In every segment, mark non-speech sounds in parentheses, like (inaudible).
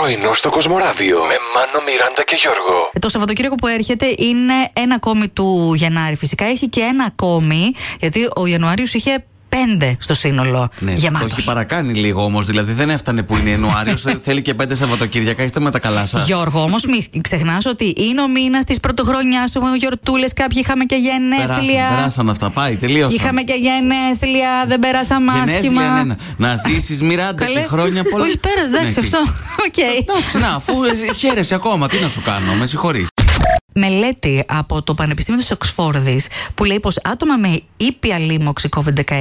Πρωινό στο Κοσμοράδιο με Μάνο, Μιράντα και Γιώργο. Το Σαββατοκύριακο που έρχεται είναι ένα ακόμη του Γενάρη. Φυσικά έχει και ένα ακόμη, γιατί ο Ιανουάριος είχε πέντε στο σύνολο Ναι, γεμάτος. το έχει παρακάνει λίγο όμως. Δηλαδή δεν έφτανε που είναι Ιανουάριος. (laughs) θέλει και πέντε Σαββατοκύριακα. Είστε με τα καλά σας. Γιώργο, όμως μη ξεχνάς ότι είναι ο μήνας της πρωτοχρονιάς, ο γιορτούλες. Κάποιοι είχαμε και γενέθλια. Περάσαν, περάσαν αυτά. Πάει, τελείωσαν. Είχαμε και γενέθλια, δεν περάσαμε άσχημα. Γενέθλια, ναι, ναι. Να ζήσεις, Μιράντα, και Καλέ. χρόνια πολλά. Όχι, πέρασε, εντάξει, Ναι, αυτό. (laughs) Οκ. Εντάξει, να, αφού ε, χαίρεσαι ακόμα, τι να σου κάνω, με συγχωρείς. Μελέτη από το Πανεπιστήμιο της Οξφόρδης που λέει πως άτομα με ήπια λίμωξη COVID-19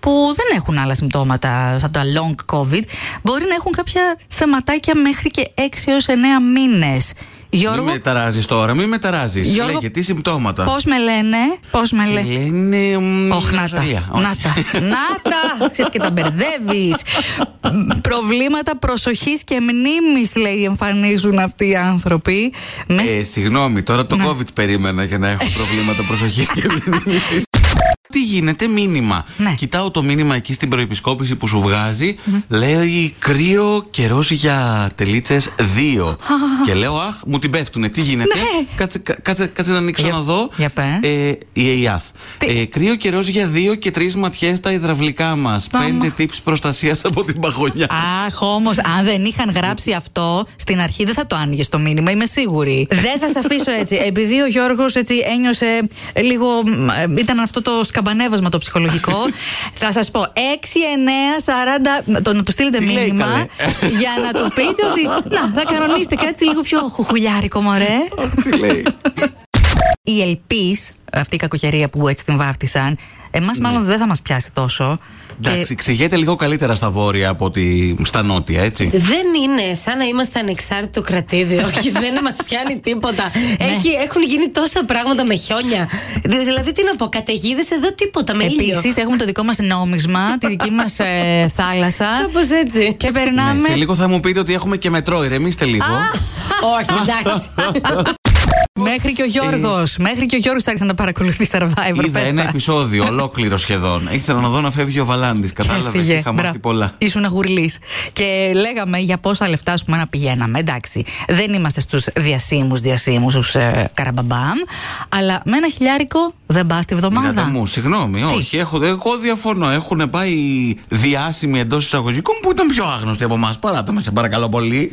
που δεν έχουν άλλα συμπτώματα σαν τα long COVID μπορεί να έχουν κάποια θεματάκια μέχρι και 6 έως 9 μήνες. Γιώργο, Μην με ταράζεις τώρα, μην με ταράζεις. Γιώργο, Λέγε τι συμπτώματα. πώς με λένε, πώς με Σε λένε. λένε. μ, Όχι, να τα. Ροζαλία. Όχι. (laughs) Να τα. Να τα. Ξέρεις και τα μπερδεύεις. Προβλήματα προσοχής και μνήμης, λέει, εμφανίζουν αυτοί οι άνθρωποι. Με Ε, συγγνώμη, τώρα το Ναι. COVID περίμενα για να έχω προβλήματα προσοχής και μνήμησης. Τι γίνεται, μήνυμα. Ναι. Κοιτάω το μήνυμα εκεί στην προεπισκόπηση που σου βγάζει. Λέει κρύο καιρός για τελίτσες 2. (laughs) και λέω, Αχ, μου την πέφτουνε. Τι γίνεται; Ναι. Κάτσε, κα- κάτσε, κάτσε να ανοίξω Για- να δω. για πες. Ε, η ΕΙΑΘ. Τι; Ε, κρύο καιρός για 2 και 3 ματιές στα υδραυλικά μας. Άμα. 5 tips προστασίας από την παγωνιά. Αχ, όμως, αν δεν είχαν γράψει αυτό στην αρχή, δεν θα το άνοιγες το μήνυμα, είμαι σίγουρη. δεν θα σε αφήσω έτσι. Επειδή ο Γιώργος έτσι ένιωσε λίγο. μ, ε, ήταν αυτό το σκαμπανέβασμα το ψυχολογικό. (laughs) θα σας πω 6, 9, 40. Το, να του στείλετε Τι λέει, μήνυμα καλέ; (laughs) για να του πείτε ότι. Να, θα κανονίσετε κάτι λίγο πιο χουχουλιάρικο, μωρέ. Τι λέει; (laughs) Η Ελπής, αυτή η κακοκαιρία που έτσι την βάφτισαν, εμάς μάλλον δεν θα μας πιάσει τόσο. Και- Εντάξει, ξηγέται λίγο καλύτερα στα βόρεια από ότι στα νότια, έτσι. Δεν είναι σαν να είμαστε ανεξάρτητο κρατήδιο. (laughs) Όχι, δεν μας πιάνει τίποτα. Ναι. Έχει, έχουν γίνει τόσα πράγματα με χιόνια. Δη- Δηλαδή, τι να πω, καταιγίδες εδώ τίποτα με ήλιο. Επίσης, έχουμε το δικό μας νόμισμα, τη δική μας (laughs) θάλασσα. Κάπως έτσι. Και περνάμε. Ναι, σε λίγο θα μου πείτε ότι έχουμε και μετρό, ηρεμήστε λίγο. (laughs) Όχι, εντάξει. Μέχρι και ο Γιώργος. Μέχρι και ο Γιώργος άρχισε να παρακολουθεί survivor. Είδα πες ένα τα. επεισόδιο ολόκληρο σχεδόν. Ήθελα να δω να φεύγει ο Βαλάντης. Κατάλαβες. Έφυγε. Είχα μάθει Μπράβο. πολλά. Ήσουν γουρλή. Και λέγαμε για πόσα λεφτά ας πούμε, να πηγαίναμε. Εντάξει, δεν είμαστε στους διασύμου διασύμου, στους ε, καραμπαμπάμ. Αλλά με ένα χιλιάρικο δεν πας τη Μιράντα βδομάδα. μου, συγγνώμη, όχι. Έχω, εγώ διαφωνώ. Έχουν πάει διάσημοι εντός εισαγωγικών που ήταν πιο άγνωστοι από εμάς. Παράτα με, σε παρακαλώ πολύ.